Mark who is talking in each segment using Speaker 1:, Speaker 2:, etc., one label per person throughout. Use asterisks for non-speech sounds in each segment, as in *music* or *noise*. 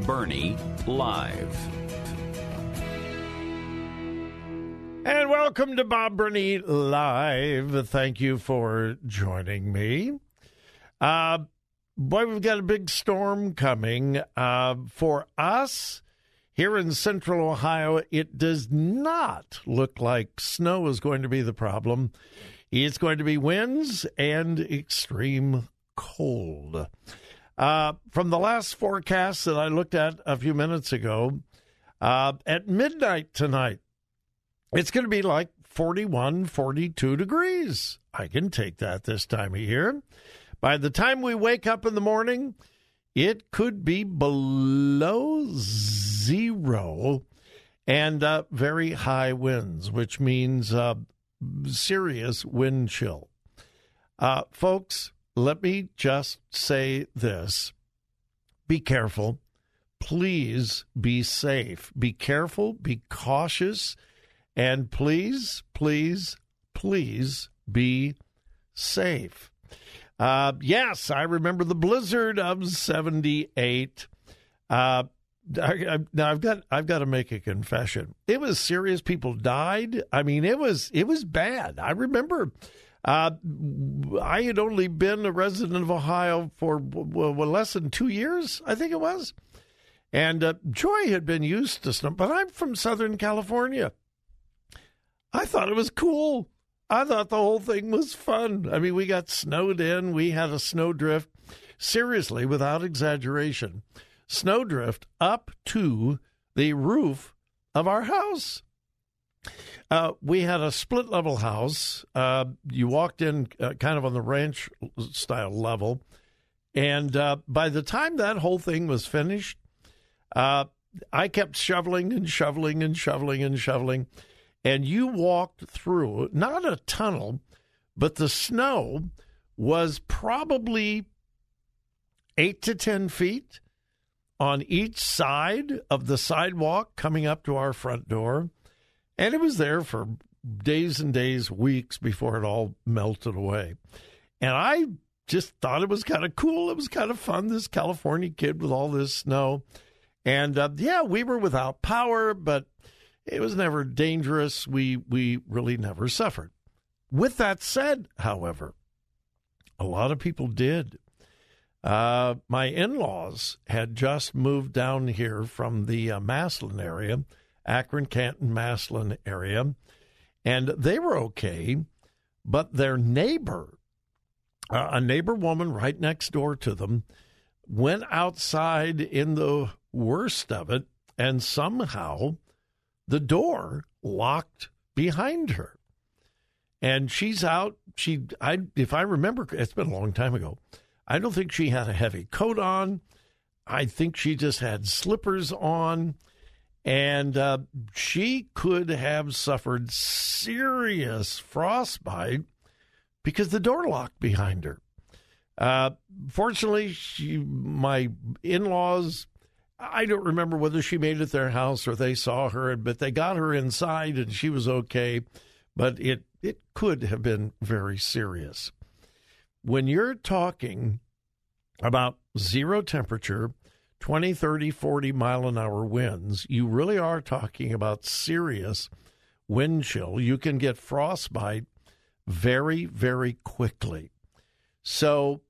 Speaker 1: Burney Live.
Speaker 2: And welcome to Bob Burney Live. Thank you for joining me. Uh, boy, we've got a big storm coming. Uh, for us here in central Ohio, it does not look like snow is going to be the problem. It's going to be winds and extreme cold. Uh, from the last forecast that I looked at a few minutes ago, uh, at midnight tonight, it's going to be like 41, 42 degrees. I can take that this time of year. By the time we wake up in the morning, it could be below zero and uh, very high winds, which means uh, serious wind chill. Uh, folks, let me just say this be careful. Please be safe. Be careful, be cautious, and please, please, please be safe. Uh, yes, I remember the blizzard of '78. Uh, now I've got I've got to make a confession. It was serious. People died. I mean, it was it was bad. I remember. Uh, I had only been a resident of Ohio for less than two years, I think it was. And uh, Joy had been used to snow, but I'm from Southern California. I thought it was cool. I thought the whole thing was fun. I mean, we got snowed in, we had a snowdrift. Seriously, without exaggeration, snowdrift up to the roof of our house. Uh, we had a split level house. Uh, you walked in uh, kind of on the ranch style level. And uh, by the time that whole thing was finished, uh, I kept shoveling and shoveling and shoveling and shoveling and you walked through not a tunnel, but the snow was probably eight to 10 feet on each side of the sidewalk coming up to our front door. And it was there for days and days, weeks before it all melted away. And I just thought it was kind of cool. It was kind of fun, this California kid with all this snow. And uh, yeah, we were without power, but it was never dangerous. We we really never suffered. With that said, however, a lot of people did. Uh, my in-laws had just moved down here from the uh, Massillon area, Akron, Canton, Massillon area, and they were okay. But their neighbor, a neighbor woman right next door to them, went outside in the worst of it and somehow the door locked behind her. and she's out. She, I, if I remember, it's been a long time ago. I don't think she had a heavy coat on. I think she just had slippers on, and uh, she could have suffered serious frostbite because the door locked behind her. Uh, fortunately, she, my in laws, I don't remember whether she made it their house or they saw her, but they got her inside and she was okay. But it, it could have been very serious. When you're talking about zero temperature, 20, 30, 40 mile an hour winds, you really are talking about serious wind chill. You can get frostbite very, very quickly. So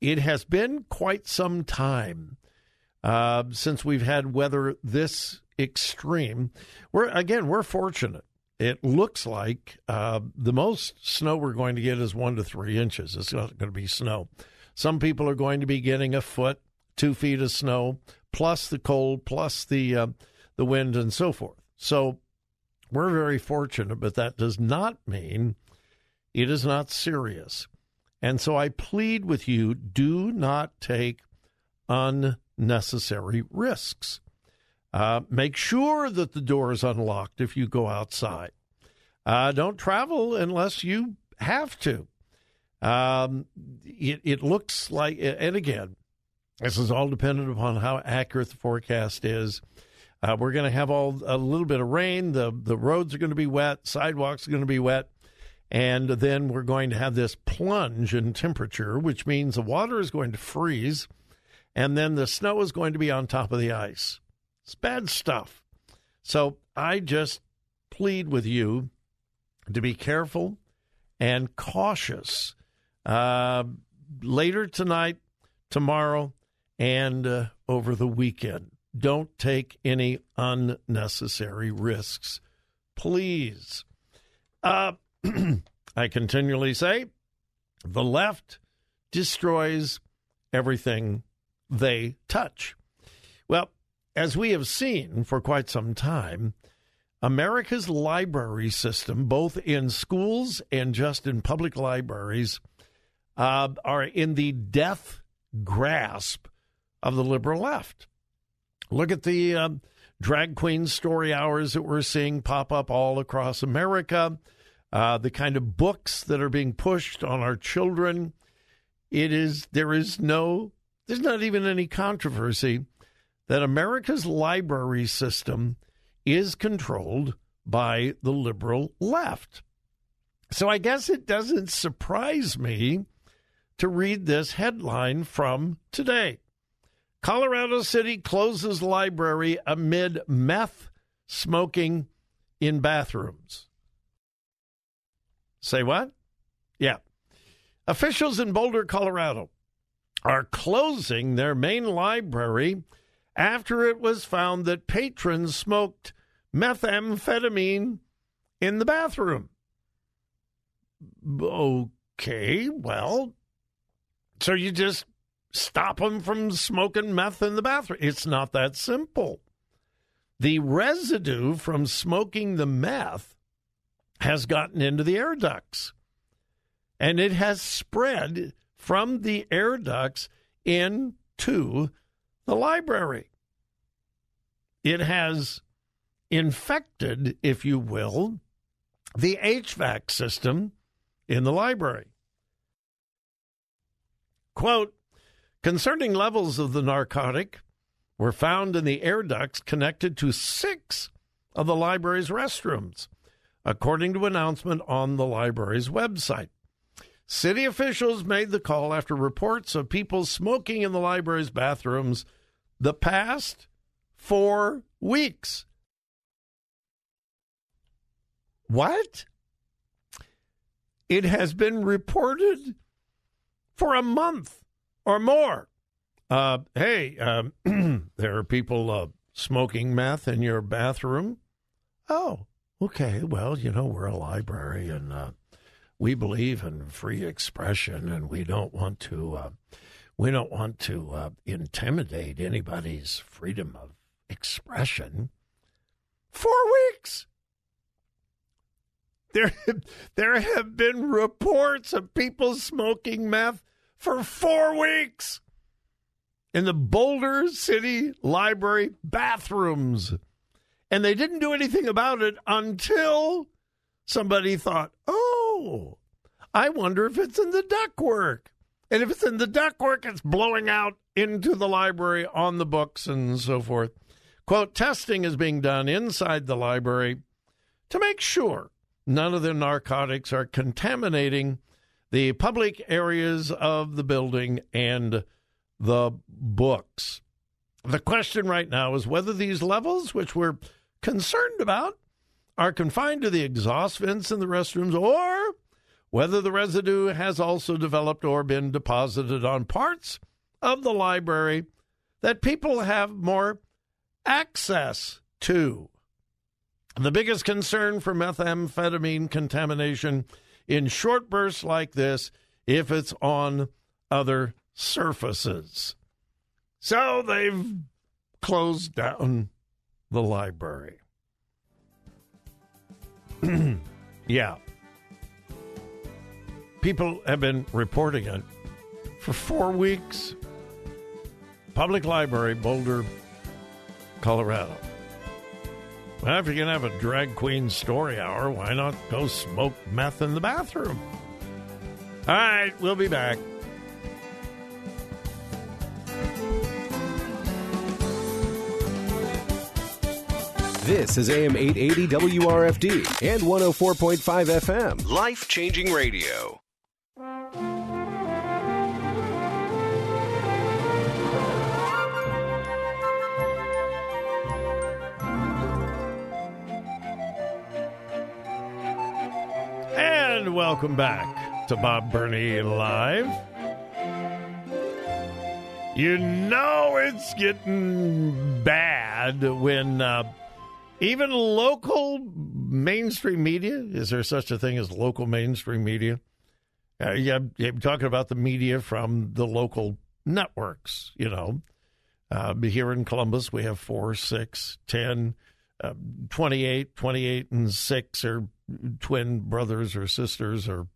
Speaker 2: it has been quite some time uh, since we've had weather this extreme. We're again, we're fortunate. It looks like uh, the most snow we're going to get is one to three inches. It's not going to be snow. Some people are going to be getting a foot, two feet of snow, plus the cold, plus the uh, the wind, and so forth. So we're very fortunate, but that does not mean it is not serious. And so I plead with you do not take unnecessary risks. Uh, make sure that the door is unlocked if you go outside. Uh, don't travel unless you have to. Um, it, it looks like, and again, this is all dependent upon how accurate the forecast is. Uh, we're going to have all a little bit of rain. The the roads are going to be wet. Sidewalks are going to be wet. And then we're going to have this plunge in temperature, which means the water is going to freeze, and then the snow is going to be on top of the ice. It's bad stuff. So I just plead with you to be careful and cautious uh, later tonight, tomorrow, and uh, over the weekend. Don't take any unnecessary risks, please. Uh, *clears throat* I continually say the left destroys everything they touch. Well, as we have seen for quite some time, America's library system, both in schools and just in public libraries, uh, are in the death grasp of the liberal left. Look at the uh, drag queen story hours that we're seeing pop up all across America uh, the kind of books that are being pushed on our children. It is there is no there's not even any controversy that America's library system is controlled by the liberal left. So I guess it doesn't surprise me to read this headline from today. Colorado City closes library amid meth smoking in bathrooms. Say what? Yeah. Officials in Boulder, Colorado are closing their main library after it was found that patrons smoked methamphetamine in the bathroom. Okay, well, so you just stop them from smoking meth in the bathroom. It's not that simple. The residue from smoking the meth has gotten into the air ducts. And it has spread from the air ducts into the library. It has infected, if you will, the HVAC system in the library. Quote Concerning levels of the narcotic were found in the air ducts connected to six of the library's restrooms according to announcement on the library's website. City officials made the call after reports of people smoking in the library's bathrooms the past four weeks. What? It has been reported for a month or more. Uh, hey, um, *clears throat* there are people uh, smoking meth in your bathroom. Oh, okay, well, you know, we're a library and uh, we believe in free expression and we don't want to uh, we don't want to uh, intimidate anybody's freedom of expression. Four weeks. There, *laughs* there have been reports of people smoking meth for four weeks in the Boulder City Library bathrooms. And they didn't do anything about it until somebody thought, oh, I wonder if it's in the ductwork. And if it's in the ductwork, it's blowing out into the library on the books and so forth. Quote, testing is being done inside the library to make sure none of the narcotics are contaminating the public areas of the building and the books. The question right now is whether these levels, which we're concerned about, are confined to the exhaust vents in the restrooms or whether the residue has also developed or been deposited on parts of the library that people have more access to. The biggest concern for methamphetamine contamination in short bursts like this if it's on other surfaces. So they've closed down the library. *clears throat* yeah. People have been reporting it for four weeks. Public Library, Boulder, Colorado. Well, if you're going to have a drag queen story hour, why not go smoke meth in the bathroom? All right, we'll be back.
Speaker 3: This is AM 880 WRFD and 104.5 FM.
Speaker 4: Life changing radio.
Speaker 2: And welcome back to Bob Burney Live. You know it's getting bad when uh, even local mainstream media, is there such a thing as local mainstream media? Uh, yeah, I'm talking about the media from the local networks, you know. Uh, here in Columbus, we have four, six, 10, uh, 28, 28 and 6 are twin brothers or sisters or,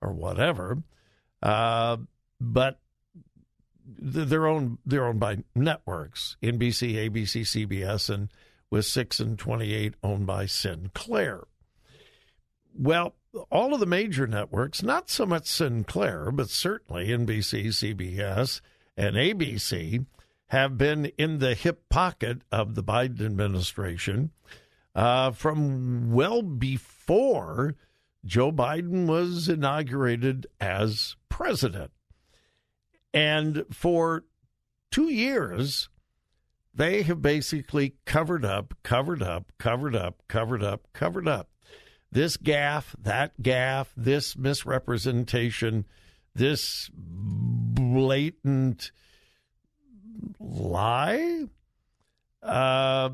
Speaker 2: or whatever. Uh, but they're owned, they're owned by networks, NBC, ABC, CBS, and with 6 and 28 owned by Sinclair. Well, all of the major networks, not so much Sinclair, but certainly NBC, CBS, and ABC, have been in the hip pocket of the Biden administration uh, from well before Joe Biden was inaugurated as president. And for two years, they have basically covered up, covered up, covered up, covered up, covered up. This gaff, that gaff, this misrepresentation, this blatant lie. Uh,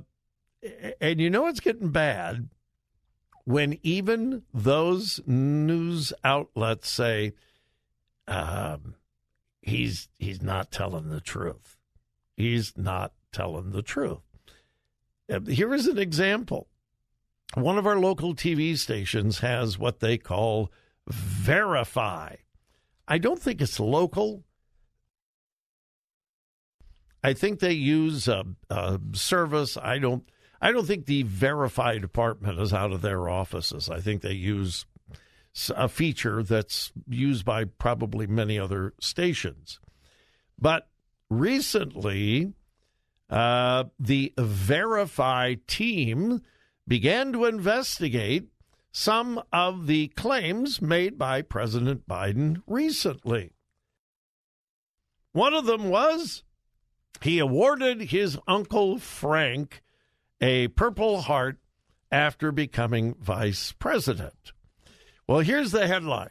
Speaker 2: and you know it's getting bad when even those news outlets say um, he's he's not telling the truth. He's not telling the truth. Uh, here is an example. One of our local TV stations has what they call Verify. I don't think it's local. I think they use a, a, service. I don't. I don't think the Verify department is out of their offices. I think they use a feature that's used by probably many other stations. But recently, uh, the Verify team began to investigate some of the claims made by President Biden recently. One of them was he awarded his uncle Frank a Purple Heart after becoming vice president. Well, here's the headline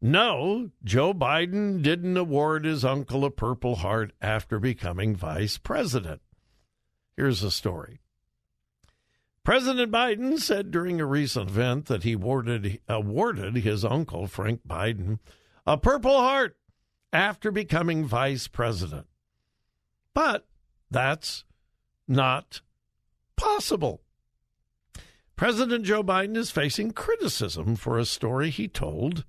Speaker 2: No, Joe Biden didn't award his uncle a Purple Heart after becoming vice president. Here's the story. President Biden said during a recent event that he awarded, awarded his uncle, Frank Biden, a Purple Heart after becoming vice president. But that's not possible. President Joe Biden is facing criticism for a story he told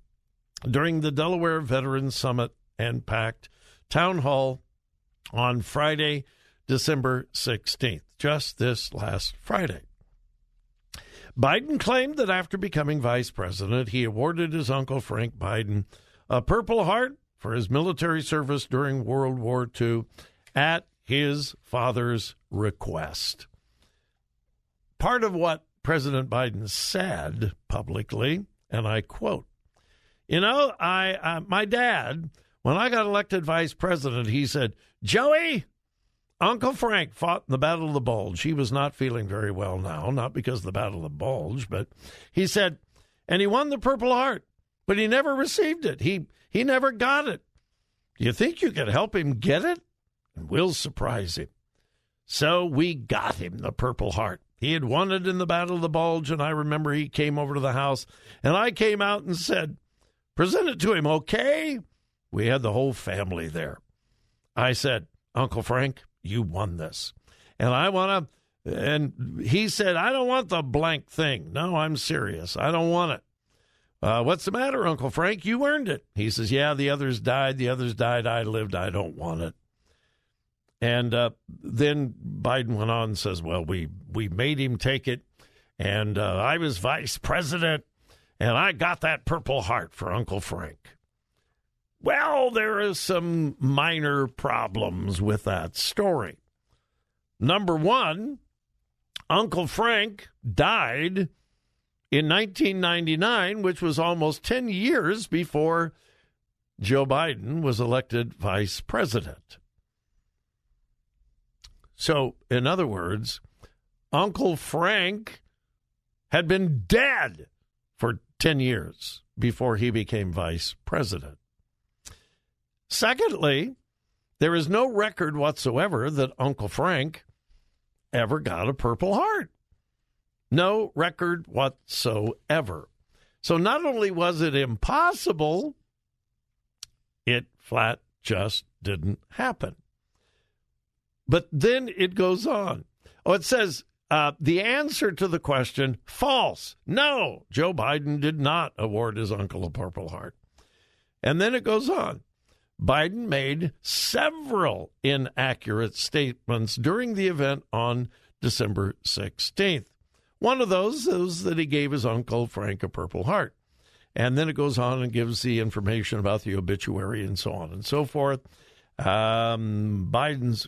Speaker 2: during the Delaware Veterans Summit and Pact Town Hall on Friday, December 16th, just this last Friday. Biden claimed that after becoming vice president, he awarded his uncle Frank Biden a Purple Heart for his military service during World War II at his father's request. Part of what President Biden said publicly, and I quote, "You know, I uh, my dad, when I got elected vice president, he said, Joey." Uncle Frank fought in the Battle of the Bulge. He was not feeling very well now, not because of the Battle of the Bulge, but he said, and he won the Purple Heart, but he never received it. He he never got it. Do you think you could help him get it? And we'll surprise him. So we got him the Purple Heart. He had won it in the Battle of the Bulge, and I remember he came over to the house, and I came out and said, Present it to him, okay? We had the whole family there. I said, Uncle Frank, you won this. And I want to, and he said, I don't want the blank thing. No, I'm serious. I don't want it. Uh, what's the matter, Uncle Frank? You earned it. He says, Yeah, the others died. The others died. I lived. I don't want it. And uh, then Biden went on and says, Well, we, we made him take it. And uh, I was vice president. And I got that Purple Heart for Uncle Frank. Well, there is some minor problems with that story. Number one, Uncle Frank died in 1999, which was almost 10 years before Joe Biden was elected vice president. So, in other words, Uncle Frank had been dead for 10 years before he became vice president. Secondly, there is no record whatsoever that Uncle Frank ever got a Purple Heart. No record whatsoever. So not only was it impossible, it flat just didn't happen. But then it goes on. Oh, it says uh, the answer to the question false. No, Joe Biden did not award his uncle a Purple Heart. And then it goes on. Biden made several inaccurate statements during the event on December 16th. One of those is that he gave his uncle Frank a Purple Heart. And then it goes on and gives the information about the obituary and so on and so forth. Um, Biden's,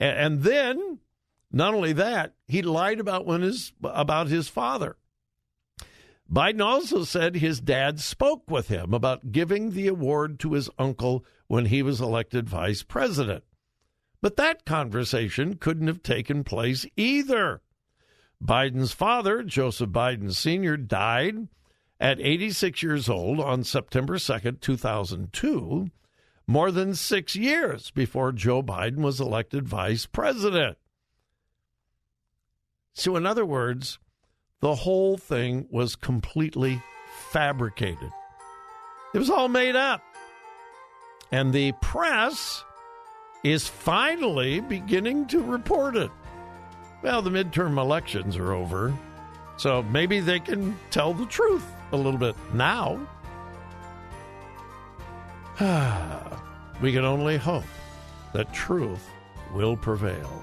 Speaker 2: and then not only that, he lied about when his about his father. Biden also said his dad spoke with him about giving the award to his uncle when he was elected vice president. But that conversation couldn't have taken place either. Biden's father, Joseph Biden Sr., died at 86 years old on September 2nd, 2002, more than six years before Joe Biden was elected vice president. So, in other words, the whole thing was completely fabricated. It was all made up. And the press is finally beginning to report it. Well, the midterm elections are over, so maybe they can tell the truth a little bit now. *sighs* we can only hope that truth will prevail.